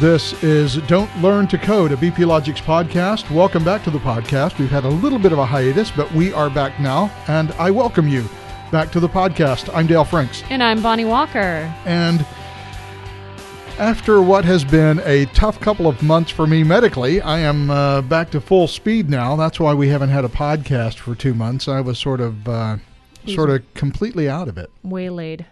This is Don't Learn to Code, a BP Logix podcast. Welcome back to the podcast. We've had a little bit of a hiatus, but we are back now, and I welcome you back to the podcast. I'm Dale Franks. And I'm Bonnie Walker. And after what has been a tough couple of months for me medically, I am uh, back to full speed now. That's why we haven't had a podcast for two months. I was sort of, uh, sort of completely out of it. Waylaid.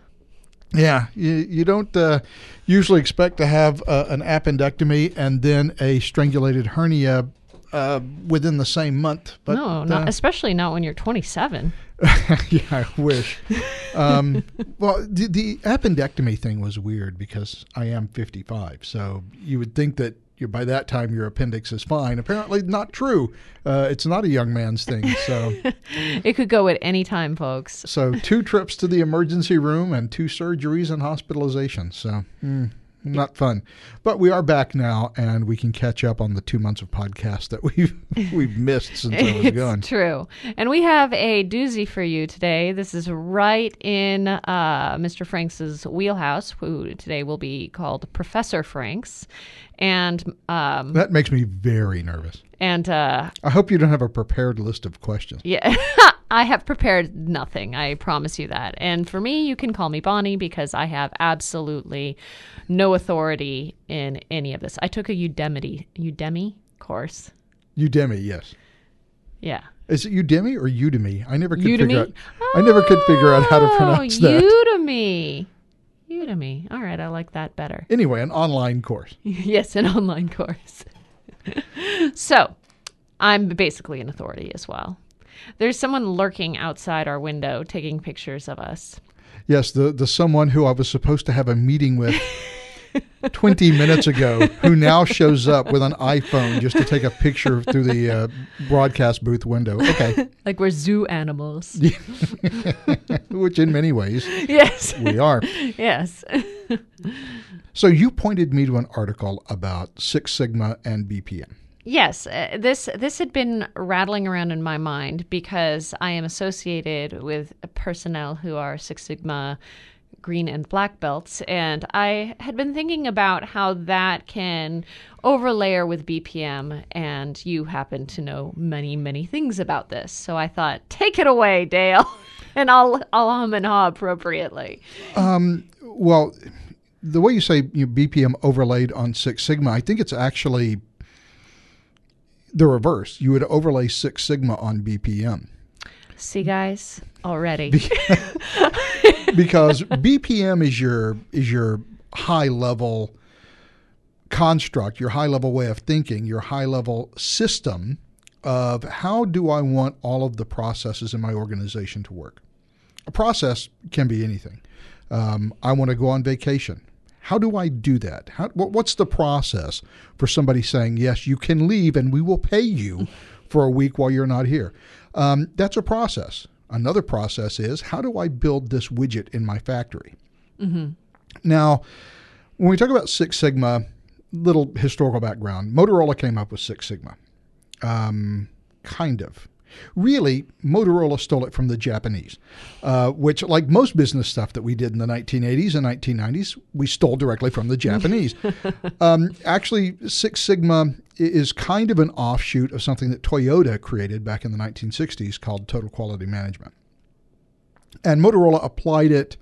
Yeah, you, you don't uh, usually expect to have uh, an appendectomy and then a strangulated hernia uh, within the same month. But no, not uh, especially not when you're 27. yeah, I wish. Um, well, the, the appendectomy thing was weird because I am 55, so you would think that you're, by that time your appendix is fine. Apparently, not true. Uh, it's not a young man's thing. So it could go at any time, folks. So two trips to the emergency room and two surgeries and hospitalization. So. Mm not fun. But we are back now, and we can catch up on the two months of podcast that we've we've missed since I was it's gone. True, and we have a doozy for you today. This is right in uh, Mr. Franks's wheelhouse, who today will be called Professor Franks, and um, that makes me very nervous. And uh, I hope you don't have a prepared list of questions. Yeah. I have prepared nothing. I promise you that. And for me, you can call me Bonnie because I have absolutely no authority in any of this. I took a Udemy Udemy course. Udemy, yes. Yeah. Is it Udemy or Udemy? I never could Udemy? figure out. Oh, I never could figure out how to pronounce that. Udemy. Udemy. All right, I like that better. Anyway, an online course. yes, an online course. so, I'm basically an authority as well. There's someone lurking outside our window taking pictures of us. Yes, the the someone who I was supposed to have a meeting with 20 minutes ago who now shows up with an iPhone just to take a picture through the uh, broadcast booth window. Okay. like we're zoo animals. Which in many ways yes we are. Yes. So you pointed me to an article about Six Sigma and BPM. Yes, uh, this this had been rattling around in my mind because I am associated with personnel who are Six Sigma green and black belts and I had been thinking about how that can overlayer with BPM and you happen to know many many things about this. So I thought, take it away, Dale, and I'll I'll hum and haw appropriately. Um well, the way you say you know, BPM overlaid on Six Sigma, I think it's actually the reverse. You would overlay Six Sigma on BPM. See, guys, already. because BPM is your is your high level construct, your high level way of thinking, your high level system of how do I want all of the processes in my organization to work. A process can be anything. Um, I want to go on vacation. How do I do that? How, what's the process for somebody saying, yes, you can leave and we will pay you for a week while you're not here? Um, that's a process. Another process is how do I build this widget in my factory? Mm-hmm. Now, when we talk about Six Sigma, little historical background Motorola came up with Six Sigma. Um, kind of. Really, Motorola stole it from the Japanese, uh, which, like most business stuff that we did in the 1980s and 1990s, we stole directly from the Japanese. um, actually, Six Sigma is kind of an offshoot of something that Toyota created back in the 1960s called Total Quality Management. And Motorola applied it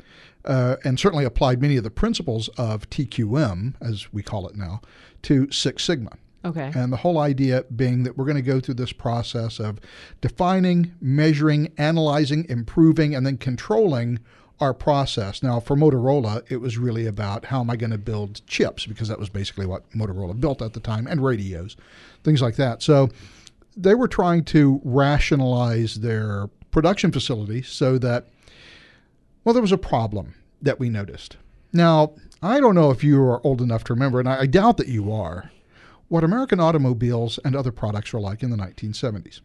uh, and certainly applied many of the principles of TQM, as we call it now, to Six Sigma. Okay. And the whole idea being that we're going to go through this process of defining, measuring, analyzing, improving, and then controlling our process. Now, for Motorola, it was really about how am I going to build chips, because that was basically what Motorola built at the time, and radios, things like that. So they were trying to rationalize their production facility so that, well, there was a problem that we noticed. Now, I don't know if you are old enough to remember, and I doubt that you are what American automobiles and other products were like in the 1970s.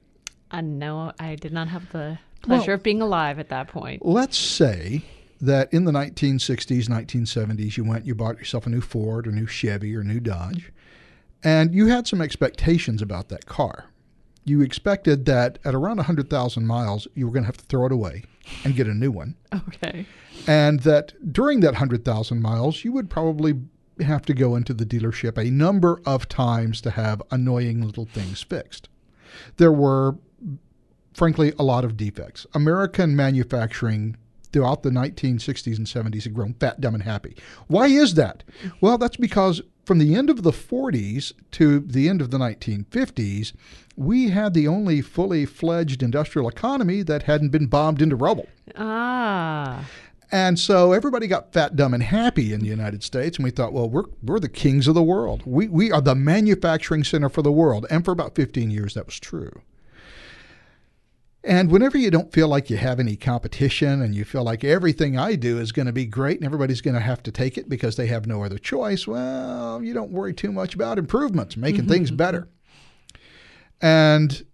Uh, no, I did not have the pleasure well, of being alive at that point. Let's say that in the 1960s, 1970s, you went, you bought yourself a new Ford or new Chevy or new Dodge, and you had some expectations about that car. You expected that at around 100,000 miles, you were going to have to throw it away and get a new one. Okay. And that during that 100,000 miles, you would probably have to go into the dealership a number of times to have annoying little things fixed. There were, frankly, a lot of defects. American manufacturing throughout the 1960s and 70s had grown fat, dumb, and happy. Why is that? Well, that's because from the end of the 40s to the end of the 1950s, we had the only fully fledged industrial economy that hadn't been bombed into rubble. Ah. And so everybody got fat, dumb, and happy in the United States. And we thought, well, we're, we're the kings of the world. We, we are the manufacturing center for the world. And for about 15 years, that was true. And whenever you don't feel like you have any competition and you feel like everything I do is going to be great and everybody's going to have to take it because they have no other choice, well, you don't worry too much about improvements, making mm-hmm, things mm-hmm. better. And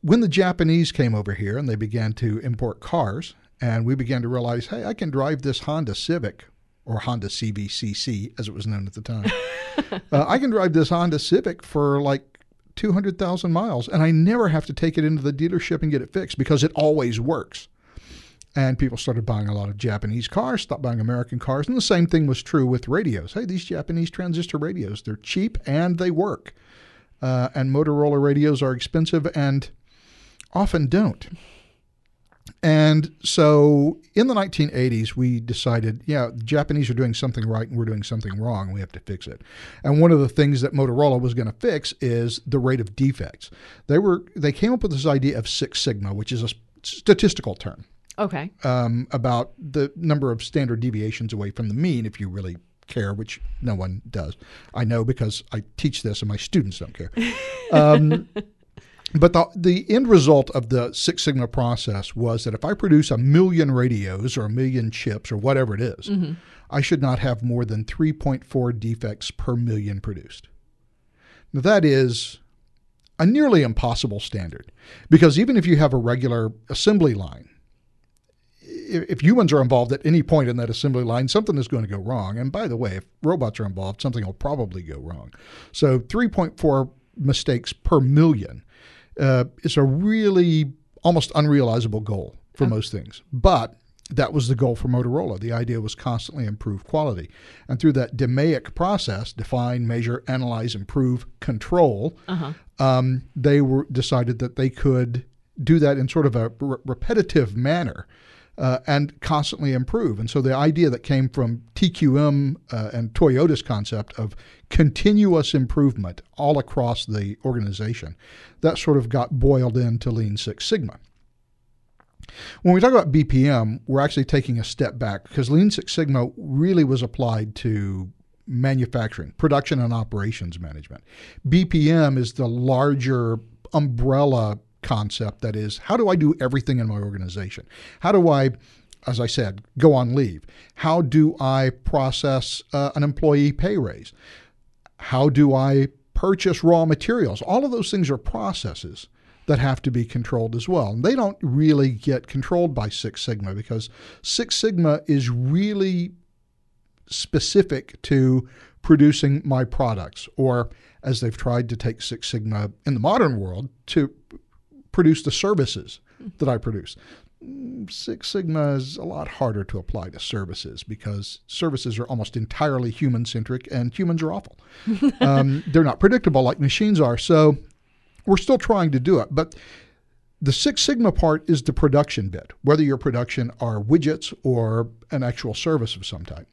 when the Japanese came over here and they began to import cars, and we began to realize, hey, I can drive this Honda Civic or Honda CVCC as it was known at the time. uh, I can drive this Honda Civic for like 200,000 miles and I never have to take it into the dealership and get it fixed because it always works. And people started buying a lot of Japanese cars, stopped buying American cars. And the same thing was true with radios. Hey, these Japanese transistor radios, they're cheap and they work. Uh, and Motorola radios are expensive and often don't. And so in the 1980s, we decided, yeah, the Japanese are doing something right and we're doing something wrong. We have to fix it. And one of the things that Motorola was going to fix is the rate of defects. They were they came up with this idea of Six Sigma, which is a statistical term Okay. um, about the number of standard deviations away from the mean, if you really care, which no one does. I know because I teach this and my students don't care. Um, but the, the end result of the Six Sigma process was that if I produce a million radios or a million chips or whatever it is, mm-hmm. I should not have more than 3.4 defects per million produced. Now, that is a nearly impossible standard because even if you have a regular assembly line, if humans are involved at any point in that assembly line, something is going to go wrong. And by the way, if robots are involved, something will probably go wrong. So 3.4 mistakes per million uh, is a really almost unrealizable goal for most things. But that was the goal for Motorola. The idea was constantly improve quality. And through that DMAIC process, define, measure, analyze, improve, control, um, they were decided that they could do that in sort of a re- repetitive manner uh, and constantly improve. And so the idea that came from TQM uh, and Toyota's concept of continuous improvement all across the organization, that sort of got boiled into Lean Six Sigma. When we talk about BPM, we're actually taking a step back because Lean Six Sigma really was applied to manufacturing, production and operations management. BPM is the larger umbrella concept that is how do I do everything in my organization? How do I, as I said, go on leave? How do I process uh, an employee pay raise? How do I purchase raw materials? All of those things are processes that have to be controlled as well. And they don't really get controlled by Six Sigma because Six Sigma is really specific to producing my products, or as they've tried to take Six Sigma in the modern world to produce the services that I produce. Six Sigma is a lot harder to apply to services because services are almost entirely human centric and humans are awful. um, they're not predictable like machines are. So we're still trying to do it. But the Six Sigma part is the production bit, whether your production are widgets or an actual service of some type.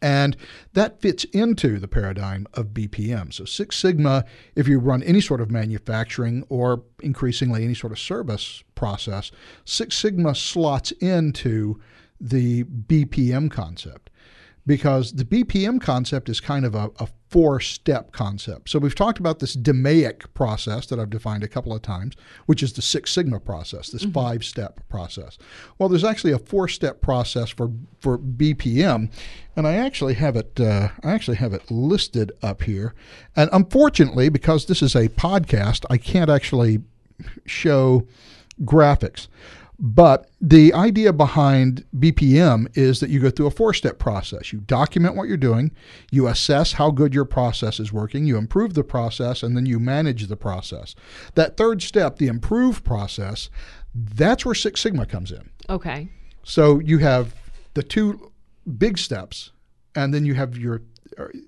And that fits into the paradigm of BPM. So, Six Sigma, if you run any sort of manufacturing or increasingly any sort of service process, Six Sigma slots into the BPM concept because the BPM concept is kind of a, a four step concept. So, we've talked about this DMAIC process that I've defined a couple of times, which is the Six Sigma process, this five step process. Well, there's actually a four step process for, for BPM, and I actually have it. Uh, I actually have it listed up here. And unfortunately, because this is a podcast, I can't actually show graphics. But the idea behind BPM is that you go through a four step process. You document what you're doing, you assess how good your process is working, you improve the process, and then you manage the process. That third step, the improve process, that's where Six Sigma comes in. Okay. So you have the two big steps and then you have your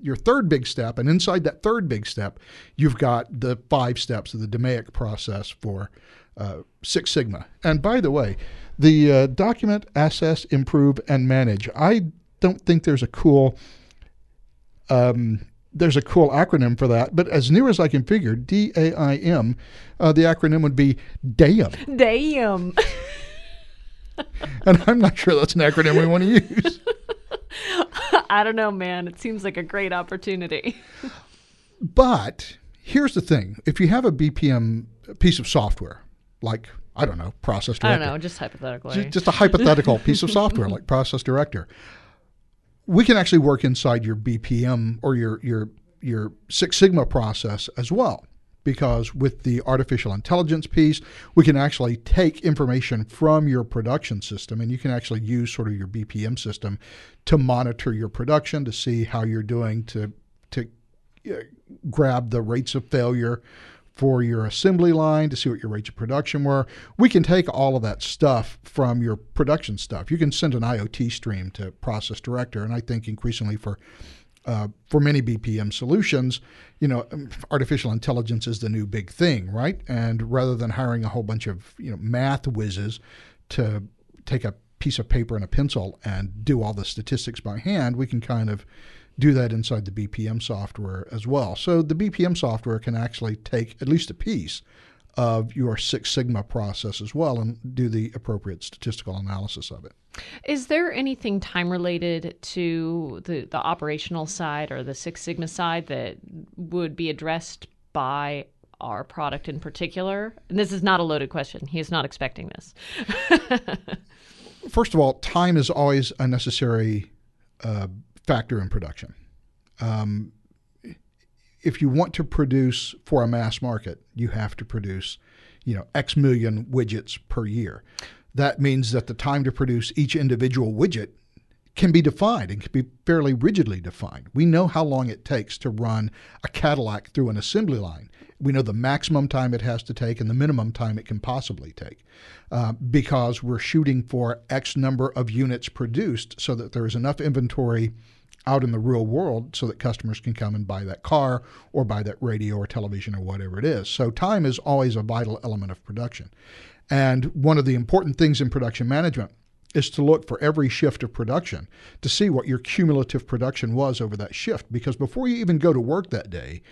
your third big step, and inside that third big step, you've got the five steps of the DMAIC process for uh, Six Sigma. And by the way, the uh, document, assess, improve, and manage. I don't think there's a cool um, there's a cool acronym for that, but as near as I can figure, D A I M, uh, the acronym would be DAM. Damn. And I'm not sure that's an acronym we want to use. I don't know, man. It seems like a great opportunity. But here's the thing if you have a BPM piece of software, like, I don't know, Process Director. I don't know, just hypothetically. ju- just a hypothetical piece of software like Process Director, we can actually work inside your BPM or your, your, your Six Sigma process as well. Because with the artificial intelligence piece, we can actually take information from your production system and you can actually use sort of your BPM system to monitor your production to see how you're doing to, to uh, grab the rates of failure for your assembly line to see what your rates of production were. We can take all of that stuff from your production stuff. You can send an IoT stream to Process Director, and I think increasingly for uh, for many BPM solutions, you know, um, artificial intelligence is the new big thing, right? And rather than hiring a whole bunch of you know math whizzes to take a piece of paper and a pencil and do all the statistics by hand, we can kind of do that inside the BPM software as well. So the BPM software can actually take at least a piece of your Six Sigma process as well and do the appropriate statistical analysis of it. Is there anything time related to the, the operational side or the Six Sigma side that would be addressed by our product in particular? And this is not a loaded question. He is not expecting this. First of all, time is always a necessary uh, factor in production. Um, if you want to produce for a mass market, you have to produce, you know, X million widgets per year. That means that the time to produce each individual widget can be defined and can be fairly rigidly defined. We know how long it takes to run a Cadillac through an assembly line. We know the maximum time it has to take and the minimum time it can possibly take uh, because we're shooting for X number of units produced so that there is enough inventory out in the real world so that customers can come and buy that car or buy that radio or television or whatever it is. So, time is always a vital element of production. And one of the important things in production management is to look for every shift of production to see what your cumulative production was over that shift. Because before you even go to work that day,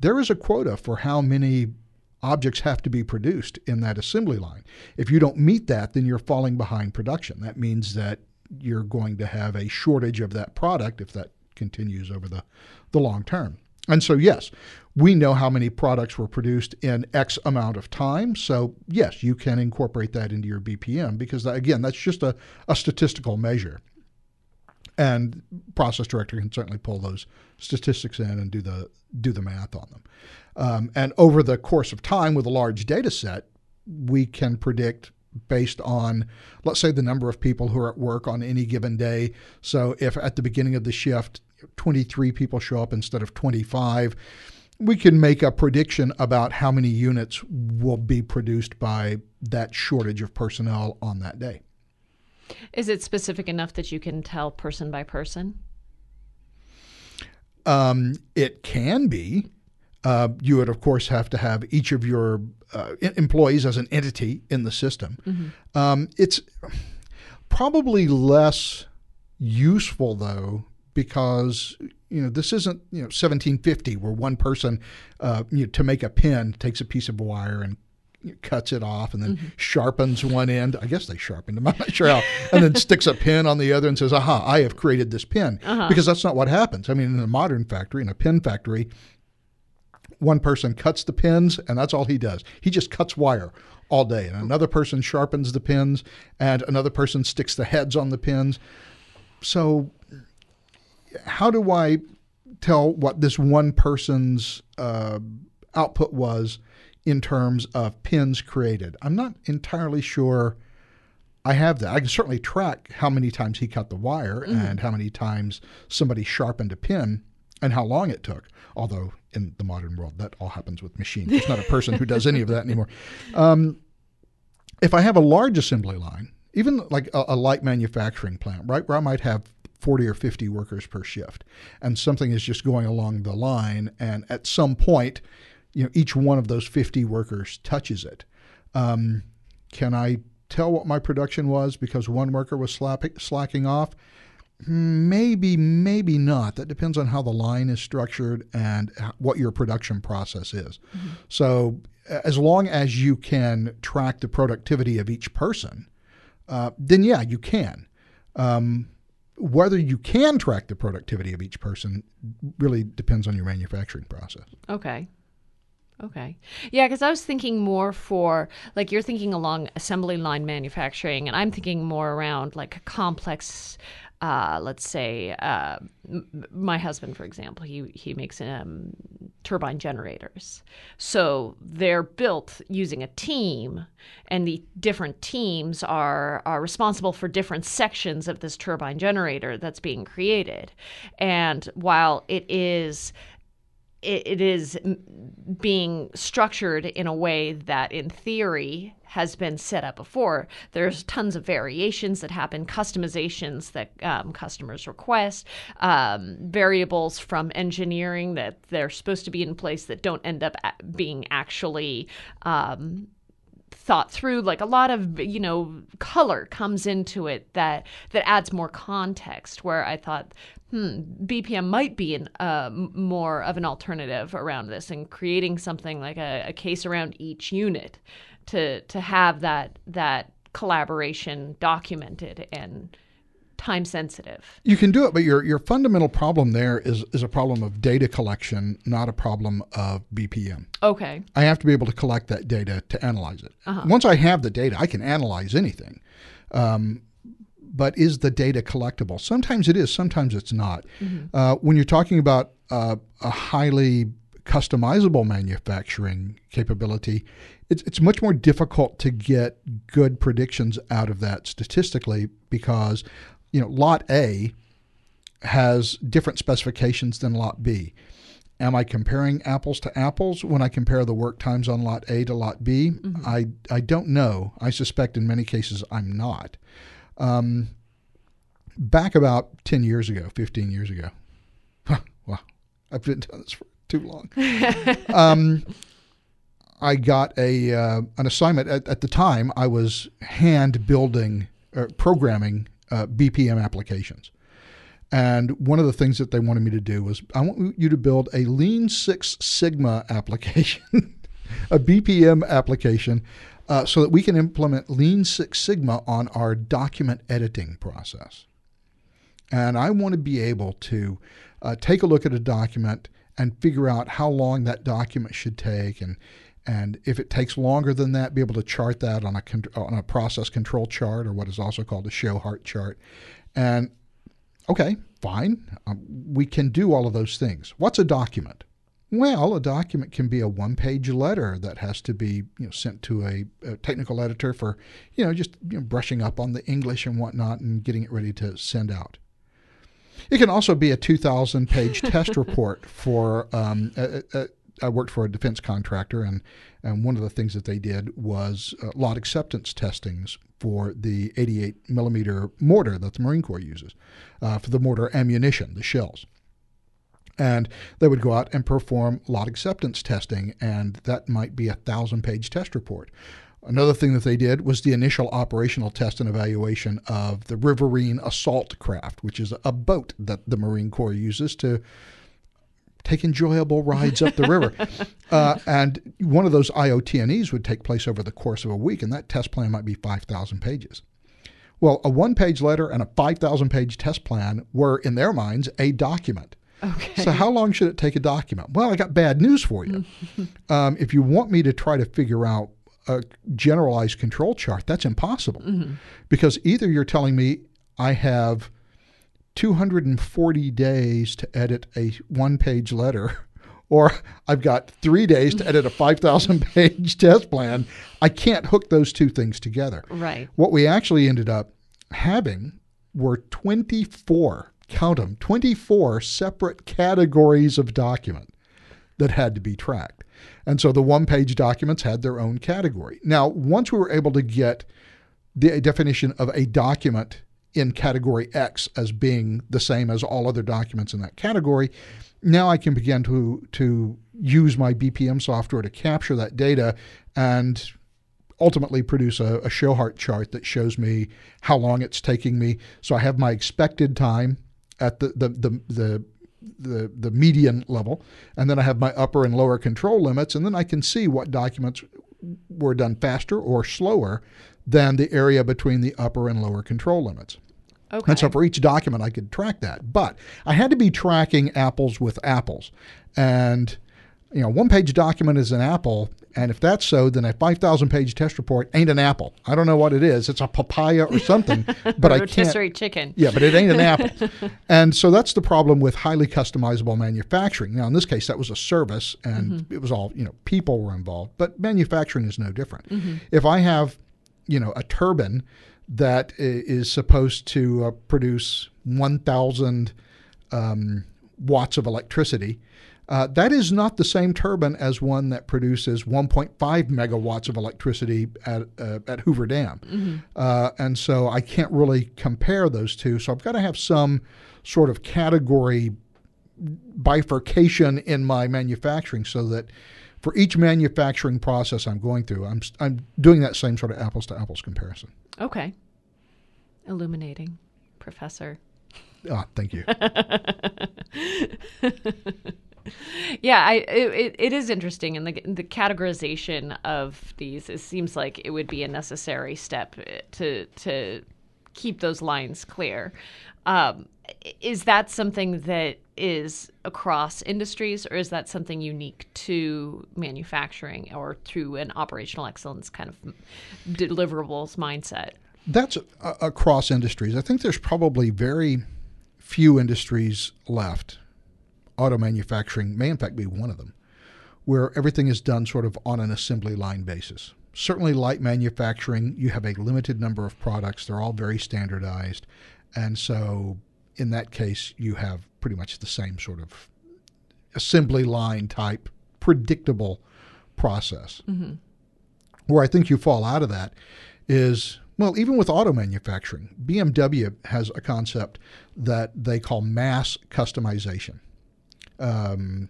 there is a quota for how many objects have to be produced in that assembly line. If you don't meet that, then you're falling behind production. That means that you're going to have a shortage of that product if that continues over the, the long term. And so, yes, we know how many products were produced in X amount of time. So, yes, you can incorporate that into your BPM because, again, that's just a, a statistical measure. And Process Director can certainly pull those statistics in and do the do the math on them. Um, and over the course of time, with a large data set, we can predict based on, let's say, the number of people who are at work on any given day. So if at the beginning of the shift, 23 people show up instead of 25, we can make a prediction about how many units will be produced by that shortage of personnel on that day. Is it specific enough that you can tell person by person? Um, it can be. Uh, you would, of course, have to have each of your uh, employees as an entity in the system. Mm-hmm. Um, it's probably less useful, though, because you know this isn't you know 1750 where one person uh, you know, to make a pin takes a piece of wire and cuts it off and then mm-hmm. sharpens one end. I guess they sharpened them. I'm not sure how. And then sticks a pin on the other and says, "Aha! I have created this pin." Uh-huh. Because that's not what happens. I mean, in a modern factory, in a pin factory, one person cuts the pins and that's all he does. He just cuts wire all day, and another person sharpens the pins, and another person sticks the heads on the pins. So, how do I tell what this one person's uh, output was? in terms of pins created. I'm not entirely sure I have that. I can certainly track how many times he cut the wire mm-hmm. and how many times somebody sharpened a pin and how long it took. Although in the modern world, that all happens with machines. It's not a person who does any of that anymore. Um, if I have a large assembly line, even like a, a light manufacturing plant, right, where I might have 40 or 50 workers per shift. And something is just going along the line. And at some point, you know, each one of those 50 workers touches it. Um, can I tell what my production was because one worker was slacking off? Maybe, maybe not. That depends on how the line is structured and what your production process is. Mm-hmm. So, as long as you can track the productivity of each person, uh, then yeah, you can. Um, whether you can track the productivity of each person really depends on your manufacturing process. Okay. Okay. Yeah, because I was thinking more for, like, you're thinking along assembly line manufacturing, and I'm thinking more around like complex uh, let's say uh, m- my husband, for example, he he makes um, turbine generators. So they're built using a team, and the different teams are are responsible for different sections of this turbine generator that's being created. And while it is it, it is being structured in a way that, in theory, has been set up before. There's tons of variations that happen, customizations that um, customers request, um, variables from engineering that they're supposed to be in place that don't end up being actually. Um, thought through like a lot of you know color comes into it that that adds more context where i thought hmm, BPM might be an, uh, more of an alternative around this and creating something like a, a, case around each unit to to have that that collaboration documented and time sensitive. You can do it, but your your fundamental problem there is is a problem of data collection, not a problem of BPM. Okay. I have to be able to collect that data to analyze it. Uh-huh. Once I have the data, I can analyze anything. Um, but is the data collectible? Sometimes it is, sometimes it's not. Mm-hmm. Uh, when you're talking about uh, a highly customizable manufacturing capability, it's, it's much more difficult to get good predictions out of that statistically because, you know, lot A has different specifications than lot B. Am I comparing apples to apples when I compare the work times on lot A to lot B? Mm-hmm. I, I don't know. I suspect in many cases I'm not. Um, back about 10 years ago, 15 years ago. wow, I've been doing this for too long. um, I got a uh, an assignment at, at, the time. I was hand building, uh, programming uh, BPM applications, and one of the things that they wanted me to do was I want you to build a Lean Six Sigma application, a BPM application uh, so that we can implement Lean Six Sigma on our document editing process. And I want to be able to uh, take a look at a document and figure out how long that document should take and and if it takes longer than that, be able to chart that on a on a process control chart or what is also called a Shewhart chart. And okay, fine, um, we can do all of those things. What's a document? Well, a document can be a one-page letter that has to be you know, sent to a, a, technical editor for, you know, just you know, brushing up on the English and whatnot and getting it ready to send out. It can also be a 2,000-page test report for. Um, a, a, I worked for a defense contractor, and and one of the things that they did was uh, lot acceptance testings for the 88 millimeter mortar that the Marine Corps uses uh, for the mortar ammunition, the shells and they would go out and perform lot acceptance testing, and that might be a thousand page test report. Another thing that they did was the initial operational test and evaluation of the Riverine Assault Craft, which is a boat that the Marine Corps uses to take enjoyable rides up the river. Uh, and one of those IOT&Es would take place over the course of a week, and that test plan might be 5,000 pages. Well, a one page letter and a 5,000 page test plan were, in their minds, a document. Okay. So, how long should it take a document? Well, I got bad news for you. um, if you want me to try to figure out a generalized control chart, that's impossible. Mm-hmm. Because either you're telling me I have 240 days to edit a one page letter, or I've got three days to edit a 5,000 page test plan. I can't hook those two things together. Right. What we actually ended up having were 24 count them, 24 separate categories of document that had to be tracked. And so the one page documents had their own category. Now, once we were able to get the definition of a document in category X as being the same as all other documents in that category. Now I can begin to to use my BPM software to capture that data and ultimately produce a, a Shewhart chart that shows me how long it's taking me. So I have my expected time at the the the, the the, the median level, and then I have my upper and lower control limits, and then I can see what documents were done faster or slower than the area between the upper and lower control limits. Okay. And so for each document, I could track that. But I had to be tracking apples with apples. And, you know, one page document is an apple. And if that's so, then a 5,000 page test report ain't an apple. I don't know what it is. It's a papaya or something, but I can't. Rotisserie chicken. Yeah, but it ain't an apple. and so that's the problem with highly customizable manufacturing. Now, in this case, that was a service and it was all, you know, people were involved, but manufacturing is no different. If I have, you know, a turbine that is supposed to uh, produce 1,000 um, watts of electricity, uh, that is not the same turbine as one that produces 1.5 megawatts of electricity at, uh, at Hoover Dam. Uh, and so I can't really compare those two. So I've got to have some sort of category bifurcation in my manufacturing so that for each manufacturing process I'm going through, I'm, I'm doing that same sort of apples to apples comparison. Okay. Illuminating, Professor. Ah, thank you. Yeah, I it, it, is interesting, and the the categorization of these it seems like it would be a necessary step eh, to to keep those lines clear. Um, is that something that is across industries, or is that something unique to manufacturing or to an operational excellence kind of deliverables mindset? That's across industries. I think there's probably very few industries left. Auto manufacturing may, in fact, be one of them, where everything is done sort of on an assembly line basis. Certainly, light manufacturing, you have a limited number of products, they're all very standardized. And so, in that case, you have pretty much the same sort of assembly line type, predictable process. Mm-hmm. Where I think you fall out of that is well, even with auto manufacturing, BMW has a concept that they call mass customization. Um,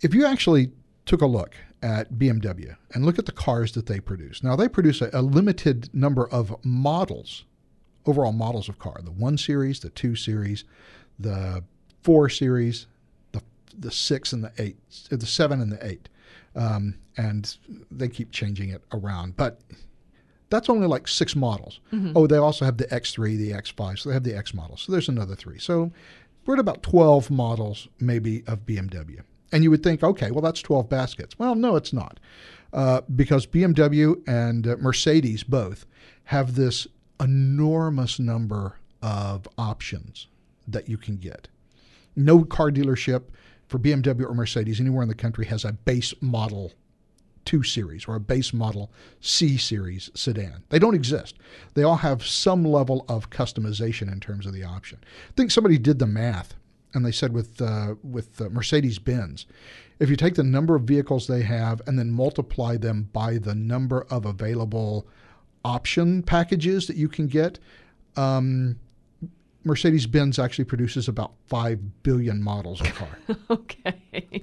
if you actually took a look at BMW and look at the cars that they produce, now they produce a, a limited number of models, overall models of car the 1 series, the 2 series, the 4 series, the, the 6 and the 8, the 7 and the 8. Um, and they keep changing it around. But that's only like six models. Oh, they also have the X3, the X5, so they have the X model. So there's another three. So we're at about 12 models, maybe, of BMW. And you would think, okay, well, that's 12 baskets. Well, no, it's not. Uh, because BMW and uh, Mercedes both have this enormous number of options that you can get. No car dealership for BMW or Mercedes anywhere in the country has a base model 2 Series or a base model C Series sedan. They don't exist. They all have some level of customization in terms of the option. I think somebody did the math and they said with, uh, with uh, Mercedes Benz, if you take the number of vehicles they have and then multiply them by the number of available option packages that you can get, um, Mercedes Benz actually produces about 5 billion models of car. Okay.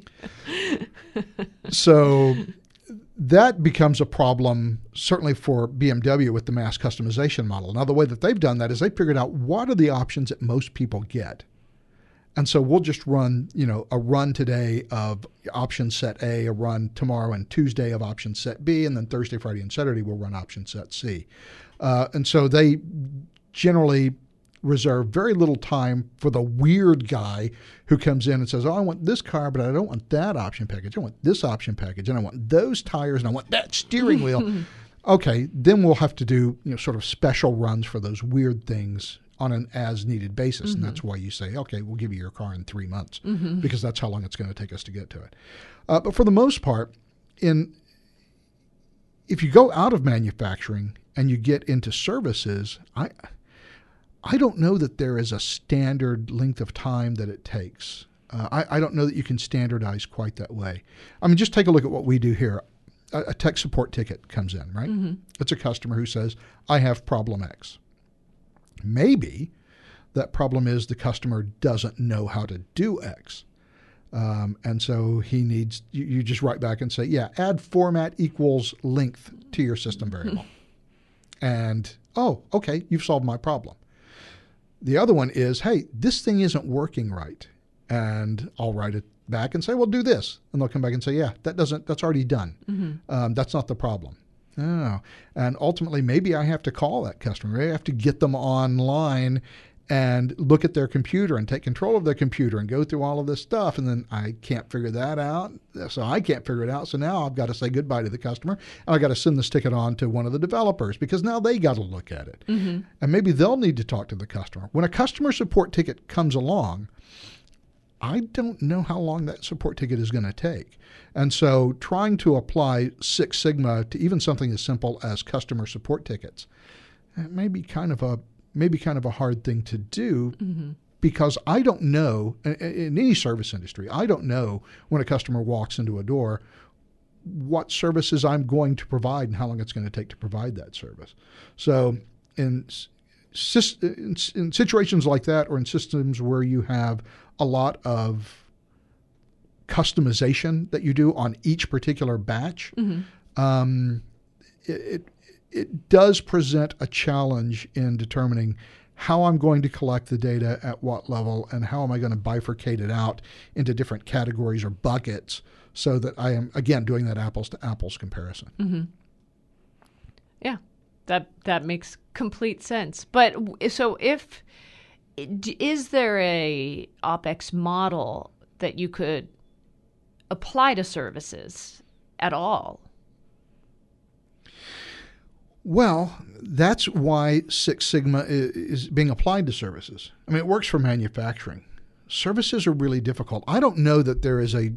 so that becomes a problem certainly for BMW with the mass customization model. Now the way that they've done that is they figured out what are the options that most people get. And so we'll just run, you know, a run today of option set A, a run tomorrow and Tuesday of option set B, and then Thursday, Friday, and Saturday we'll run option set C. Uh, and so they generally reserve very little time for the weird guy who comes in and says, "Oh, I want this car, but I don't want that option package. I want this option package, and I want those tires, and I want that steering wheel." okay, then we'll have to do you know sort of special runs for those weird things on an as-needed basis, and that's why you say, "Okay, we'll give you your car in three months," because that's how long it's going to take us to get to it. Uh, but for the most part, in if you go out of manufacturing and you get into services, I I don't know that there is a standard length of time that it takes. Uh, I, I don't know that you can standardize quite that way. I mean, just take a look at what we do here. A, a tech support ticket comes in, right? It's a customer who says, I have problem X. Maybe that problem is the customer doesn't know how to do X. Um, and so he needs, you, you, just write back and say, yeah, add format equals length to your system variable. and, oh, okay, you've solved my problem. The other one is, hey, this thing isn't working right. And I'll write it back and say, well, do this. And they'll come back and say, yeah, that doesn't, that's already done. Mm-hmm. Um, that's not the problem. Oh. And ultimately, maybe I have to call that customer. Maybe I have to get them online and look at their computer and take control of their computer and go through all of this stuff. And then I can't figure that out. So I can't figure it out. So now I've got to say goodbye to the customer and I got to send this ticket on to one of the developers because now they got to look at it. Mm-hmm. And maybe they'll need to talk to the customer. When a customer support ticket comes along, I don't know how long that support ticket is going to take. And so trying to apply Six Sigma to even something as simple as customer support tickets, it may be kind of a maybe kind of a hard thing to do mm-hmm. because I don't know in any service industry, I don't know when a customer walks into a door what services I'm going to provide and how long it's going to take to provide that service. So in in situations like that or in systems where you have a lot of customization that you do on each particular batch, mm-hmm. um, it, it does present a challenge in determining how I'm going to collect the data at what level and how am I going to bifurcate it out into different categories or buckets so that I am again doing that apples to apples comparison. Mm-hmm. Yeah, that that makes complete sense. But so if is there a opex model that you could apply to services at all? Well, that's why Six Sigma is being applied to services. I mean, it works for manufacturing. Services are really difficult. I don't know that there is a,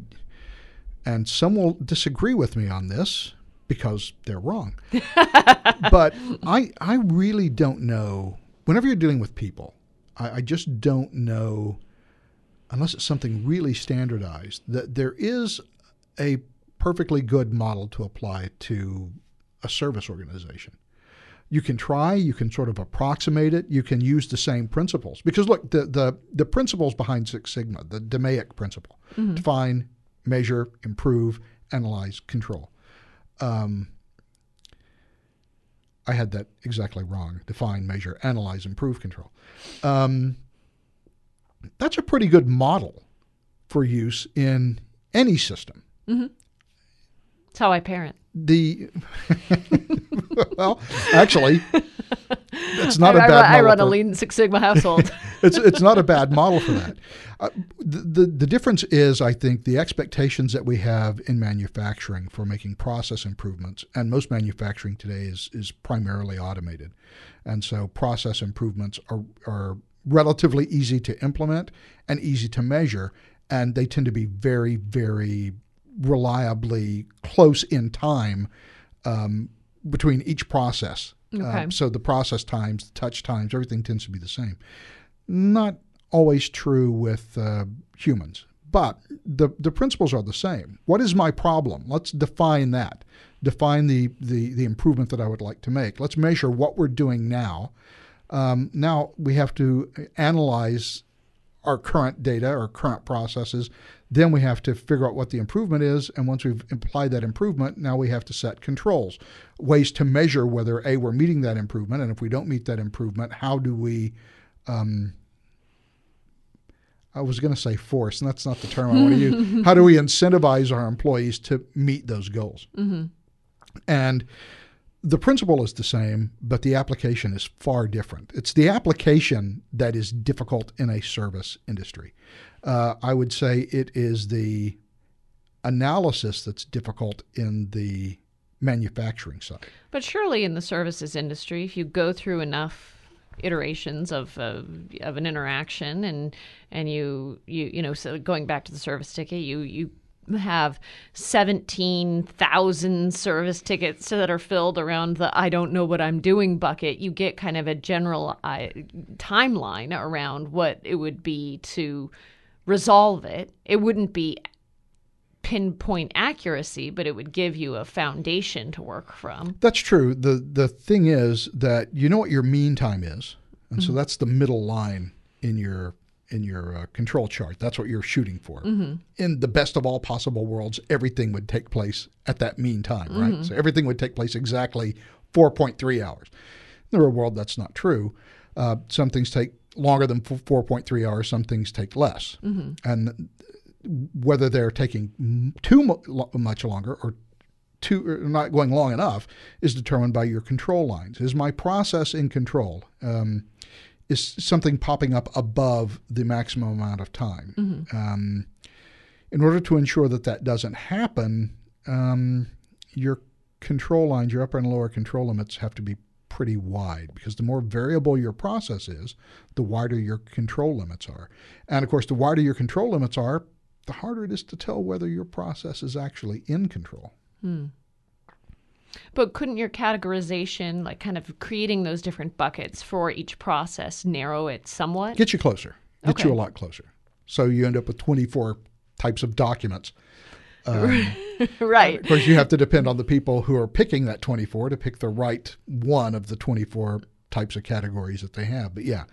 and some will disagree with me on this because they're wrong. but I, I really don't know. Whenever you're dealing with people, I, I just don't know, unless it's something really standardized, that there is a perfectly good model to apply to a service organization you can try, you can sort of approximate it, you can use the same principles. Because look, the the, the principles behind Six Sigma, the DMAIC principle, mm-hmm. define, measure, improve, analyze, control. Um, I had that exactly wrong. Define, measure, analyze, improve, control. Um, that's a pretty good model for use in any system. Mm-hmm. That's how I parent. The well, actually, it's not I, a bad. I, I run a Lean Six Sigma household. it's it's not a bad model for that. Uh, the, the the difference is, I think, the expectations that we have in manufacturing for making process improvements, and most manufacturing today is is primarily automated, and so process improvements are are relatively easy to implement and easy to measure, and they tend to be very very reliably close in time um, between each process. Uh, okay. Uh, so the process times, the touch times, everything tends to be the same. Not always true with uh, humans, but the the principles are the same. What is my problem? Let's define that. Define the the the improvement that I would like to make. Let's measure what we're doing now. Um, now we have to analyze our current data, our current processes, then we have to figure out what the improvement is. And once we've applied that improvement, now we have to set controls, ways to measure whether A, we're meeting that improvement. And if we don't meet that improvement, how do we, um, I was going to say force, and that's not the term I want to use. How do we incentivize our employees to meet those goals? Mm-hmm. And the principle is the same, but the application is far different. It's the application that is difficult in a service industry. Uh, I would say it is the analysis that's difficult in the manufacturing side. But surely in the services industry, if you go through enough iterations of of an interaction and and you you you know so going back to the service ticket you you have 17,000 service tickets that are filled around the I don't know what I'm doing bucket, you get kind of a general uh, timeline around what it would be to resolve it. It wouldn't be pinpoint accuracy, but it would give you a foundation to work from. That's true. The the thing is that you know what your mean time is. and so that's the middle line in your in your uh, control chart. That's what you're shooting for. In the best of all possible worlds, everything would take place at that mean time, right? So everything would take place exactly 4.3 hours. In the real world, that's not true. Uh, some things take longer than 4.3 hours. Some things take less, and whether they're taking too much longer or too or not going long enough is determined by your control lines. Is my process in control? Um, is something popping up above the maximum amount of time? Um, in order to ensure that that doesn't happen, um, your control lines, your upper and lower control limits, have to be pretty wide because the more variable your process is, the wider your control limits are. And of course, the wider your control limits are, the harder it is to tell whether your process is actually in control. But couldn't your categorization, like kind of creating those different buckets for each process, narrow it somewhat? Get you closer, get Okay. you a lot closer. So you end up with 24 types of documents. Um, right. Of course, you have to depend on the people who are picking that 24 to pick the right one of the 24 types of categories that they have. But yeah,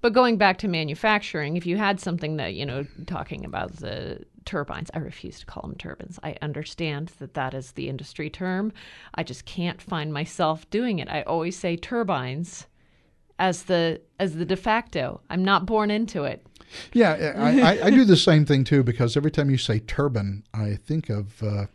But going back to manufacturing, if you had something that, you know, talking about the turbines, I refuse to call them turbines. I understand that that is the industry term. I just can't find myself doing it. I always say turbines as the as the de facto. I'm not born into it. yeah, I, I, I do the same thing too because every time you say turbine, I think of uh,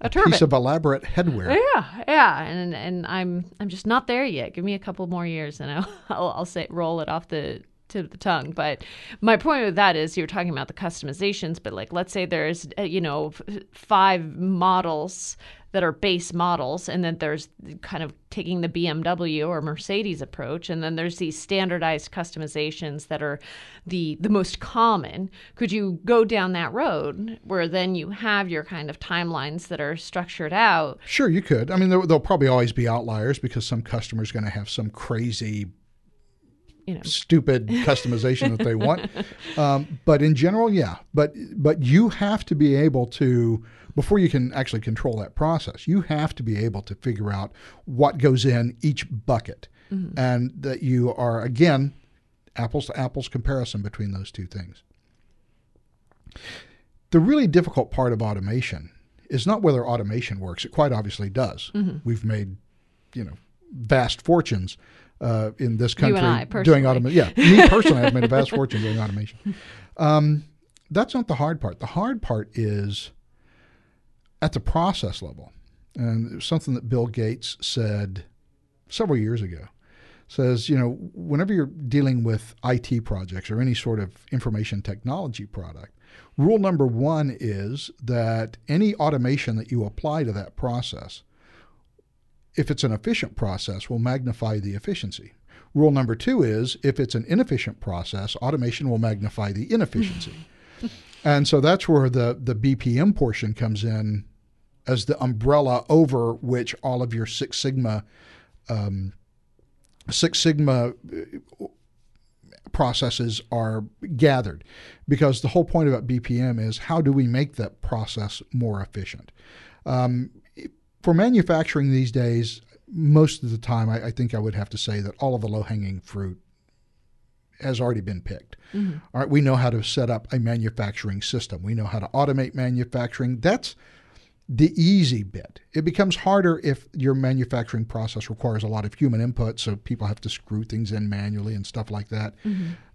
A turbine. piece of elaborate headwear. Yeah, yeah, and and I'm I'm just not there yet. Give me a couple more years, and I'll I'll, I'll say roll it off the of the tongue. But my point with that is you're talking about the customizations, but like let's say there's uh, you know five models that are base models, and then there's kind of taking the BMW or Mercedes approach, and then there's these standardized customizations that are the the most common. Could you go down that road where then you have your kind of timelines that are structured out? Sure, you could. I mean, there, there'll probably always be outliers because some customer's going to have some crazy You know, stupid customization that they want. Um, but in general, yeah. But but you have to be able to before you can actually control that process. You have to be able to figure out what goes in each bucket, and that you are again apples to apples comparison between those two things. The really difficult part of automation is not whether automation works. It quite obviously does. We've made, you know, vast fortunes uh, in this country I, doing automation. Yeah, me personally, I've made a vast fortune doing automation. Um, that's not the hard part. The hard part is at the process level, and it was something that Bill Gates said several years ago. Says, you know, whenever you're dealing with IT projects or any sort of information technology product, rule number one is that any automation that you apply to that process if it's an efficient process, will magnify the efficiency. Rule number two is if it's an inefficient process, automation will magnify the inefficiency. and so that's where the, the BPM portion comes in as the umbrella over which all of your Six Sigma um, Six Sigma uh, processes are gathered because the whole point about BPM is how do we make that process more efficient? Um, for manufacturing these days, most of the time, I, I think I would have to say that all of the low hanging fruit has already been picked. Mm-hmm. All right, we know how to set up a manufacturing system. We know how to automate manufacturing. That's the easy bit. It becomes harder if your manufacturing process requires a lot of human input, so people have to screw things in manually and stuff like that.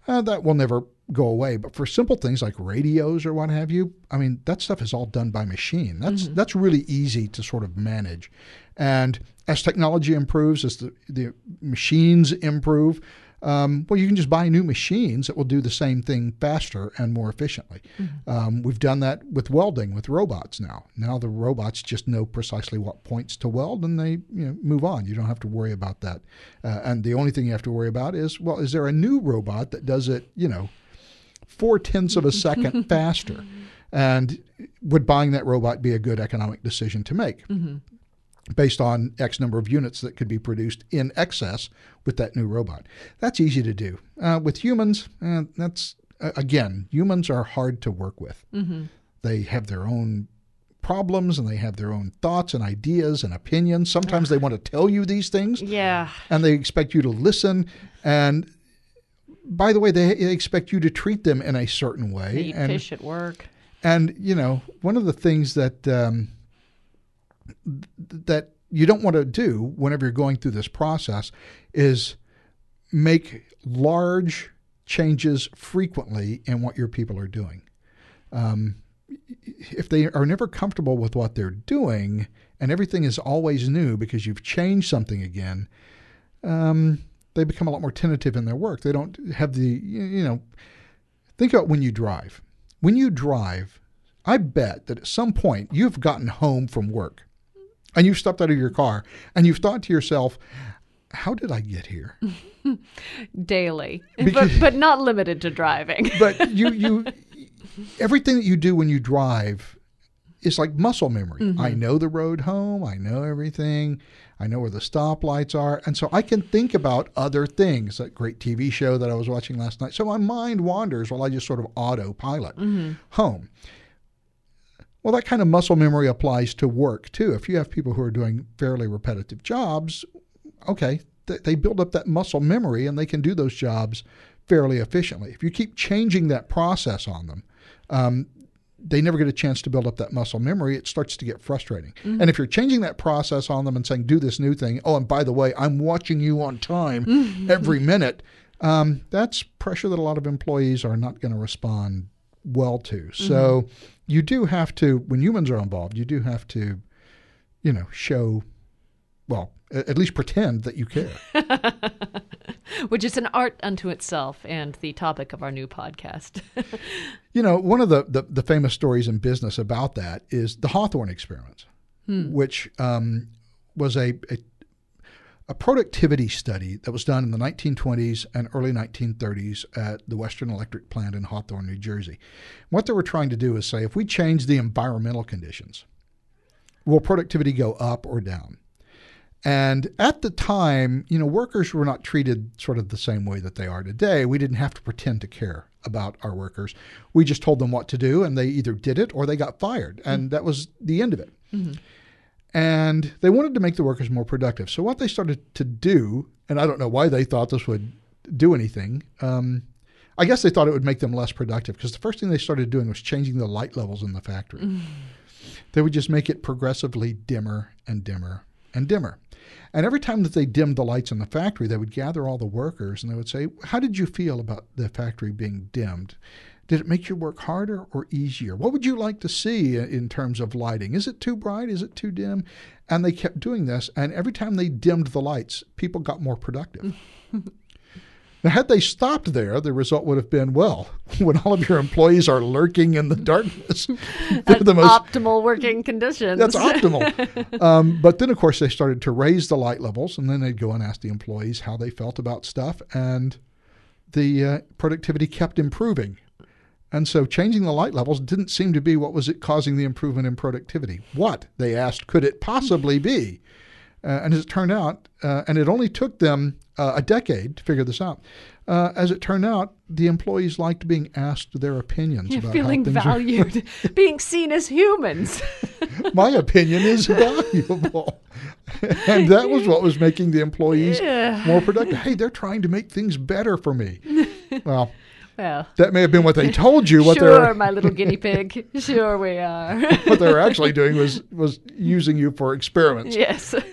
Uh, that will never go away. But for simple things like radios or what have you, I mean, that stuff is all done by machine. That's that's really easy to sort of manage. And as technology improves, as the, the machines improve, um, well, you can just buy new machines that will do the same thing faster and more efficiently. Um, we've done that with welding with robots now. Now the robots just know precisely what points to weld, and they you know move on. You don't have to worry about that. Uh, and the only thing you have to worry about is, well, is there a new robot that does it? You know, four tenths of a second faster. And would buying that robot be a good economic decision to make? Based on X number of units that could be produced in excess with that new robot. That's easy to do. Uh, with humans, uh, that's, uh, again, humans are hard to work with. They have their own problems and they have their own thoughts and ideas and opinions. Sometimes they want to tell you these things Yeah. and they expect you to listen. And by the way, they, expect you to treat them in a certain way. They eat and fish at work. and you know, one of the things that um, that you don't want to do whenever you're going through this process is make large changes frequently in what your people are doing. Um, if they are never comfortable with what they're doing and everything is always new because you've changed something again, um, they become a lot more tentative in their work. They don't have the, you know, think about when you drive. When you drive, I bet that at some point you've gotten home from work and you've stepped out of your car and you've thought to yourself, how did I get here? daily, Because- but but not limited to driving. but you you everything that you do when you drive is like muscle memory. I mm-hmm. know the road home, I know everything, I know where the stoplights are, and so I can think about other things. That great TV show that I was watching last night. So my mind wanders while I just sort of autopilot mm-hmm. home. Well, that kind of muscle memory applies to work too. If you have people who are doing fairly repetitive jobs, okay, th- they build up that muscle memory and they can do those jobs fairly efficiently. If you keep changing that process on them, um, they never get a chance to build up that muscle memory. It starts to get frustrating. And if you're changing that process on them and saying, do this new thing, oh, and by the way, I'm watching you on time every minute, um, that's pressure that a lot of employees are not going to respond well to. So you do have to, when humans are involved, you do have to, you know, show, well, at least pretend that you care. which is an art unto itself and the topic of our new podcast. You know, one of the, the, the famous stories in business about that is the Hawthorne experiments, which um, was a, a a productivity study that was done in the 1920s and early 1930s at the Western Electric plant in Hawthorne, New Jersey. What they were trying to do is say if we change the environmental conditions, will productivity go up or down? And at the time, you know, workers were not treated sort of the same way that they are today. We didn't have to pretend to care about our workers. We just told them what to do, and they either did it or they got fired. And mm-hmm. that was the end of it. Mm-hmm. And they wanted to make the workers more productive. So, what they started to do, and I don't know why they thought this would do anything, um, I guess they thought it would make them less productive because the first thing they started doing was changing the light levels in the factory. They would just make it progressively dimmer and dimmer and dimmer. And every time that they dimmed the lights in the factory, they would gather all the workers and they would say, How did you feel about the factory being dimmed? Did it make your work harder or easier? What would you like to see in terms of lighting? Is it too bright? Is it too dim? And they kept doing this. And every time they dimmed the lights, people got more productive. Now, had they stopped there, the result would have been well, when all of your employees are lurking in the darkness, they're That's the most optimal working conditions. that's optimal. um, but then, of course, they started to raise the light levels, and then they'd go and ask the employees how they felt about stuff, and the uh, productivity kept improving. And so, changing the light levels didn't seem to be what was it causing the improvement in productivity. What they asked could it possibly be? Uh, and as it turned out, uh, and it only took them uh, a decade to figure this out. Uh, as it turned out, the employees liked being asked their opinions about feeling how things are valued, being seen as humans. my opinion is valuable. and that was what was making the employees Yeah. more productive. Hey, they're trying to make things better for me. Well, well, that may have been what they told you. What sure, they're my little guinea pig. Sure, we are. what they were actually doing was was using you for experiments. yes.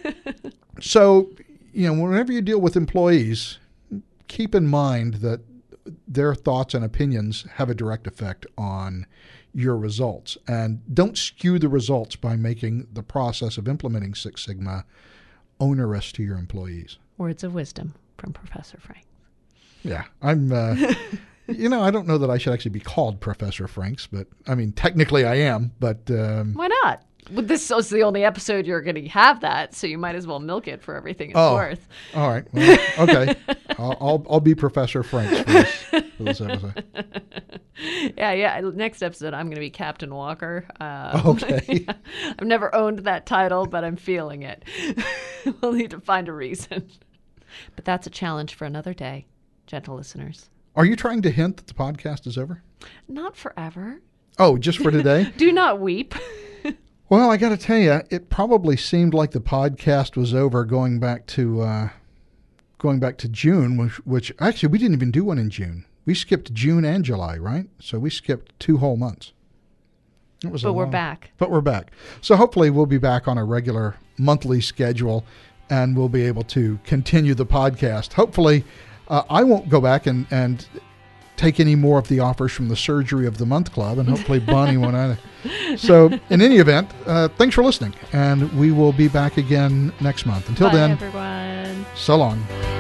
So, you know, whenever you deal with employees, keep in mind that their thoughts and opinions have a direct effect on your results. And don't skew the results by making the process of implementing Six Sigma onerous to your employees. Words of wisdom from Professor Frank. Yeah, I'm. Uh, you know, I don't know that I should actually be called Professor Franks, but I mean, technically I am. But um, Why not? Well, this is the only episode you're going to have that, so you might as well milk it for everything it's Oh. worth. all right, well, okay, I'll, I'll I'll be Professor Franks for this, for this episode. Yeah, yeah. Next episode, I'm going to be Captain Walker. Uh, Okay. I've never owned that title, but I'm feeling it. we'll need to find a reason. But that's a challenge for another day, gentle listeners. Are you trying to hint that the podcast is over? Not forever. Oh, just for today? Do not weep. well, I got to tell you, it probably seemed like the podcast was over going back to uh, going back to June, which, which actually we didn't even do one in June. We skipped June and July, right? So we skipped two whole months. It was but we're back. But we're back. So hopefully we'll be back on a regular monthly schedule and we'll be able to continue the podcast. Hopefully, uh, I won't go back and, and take any more of the offers from the Surgery of the Month Club, and hopefully Bonnie won't either. So, in any event, uh, thanks for listening, and we will be back again next month. Until Bye, then, everyone. So long.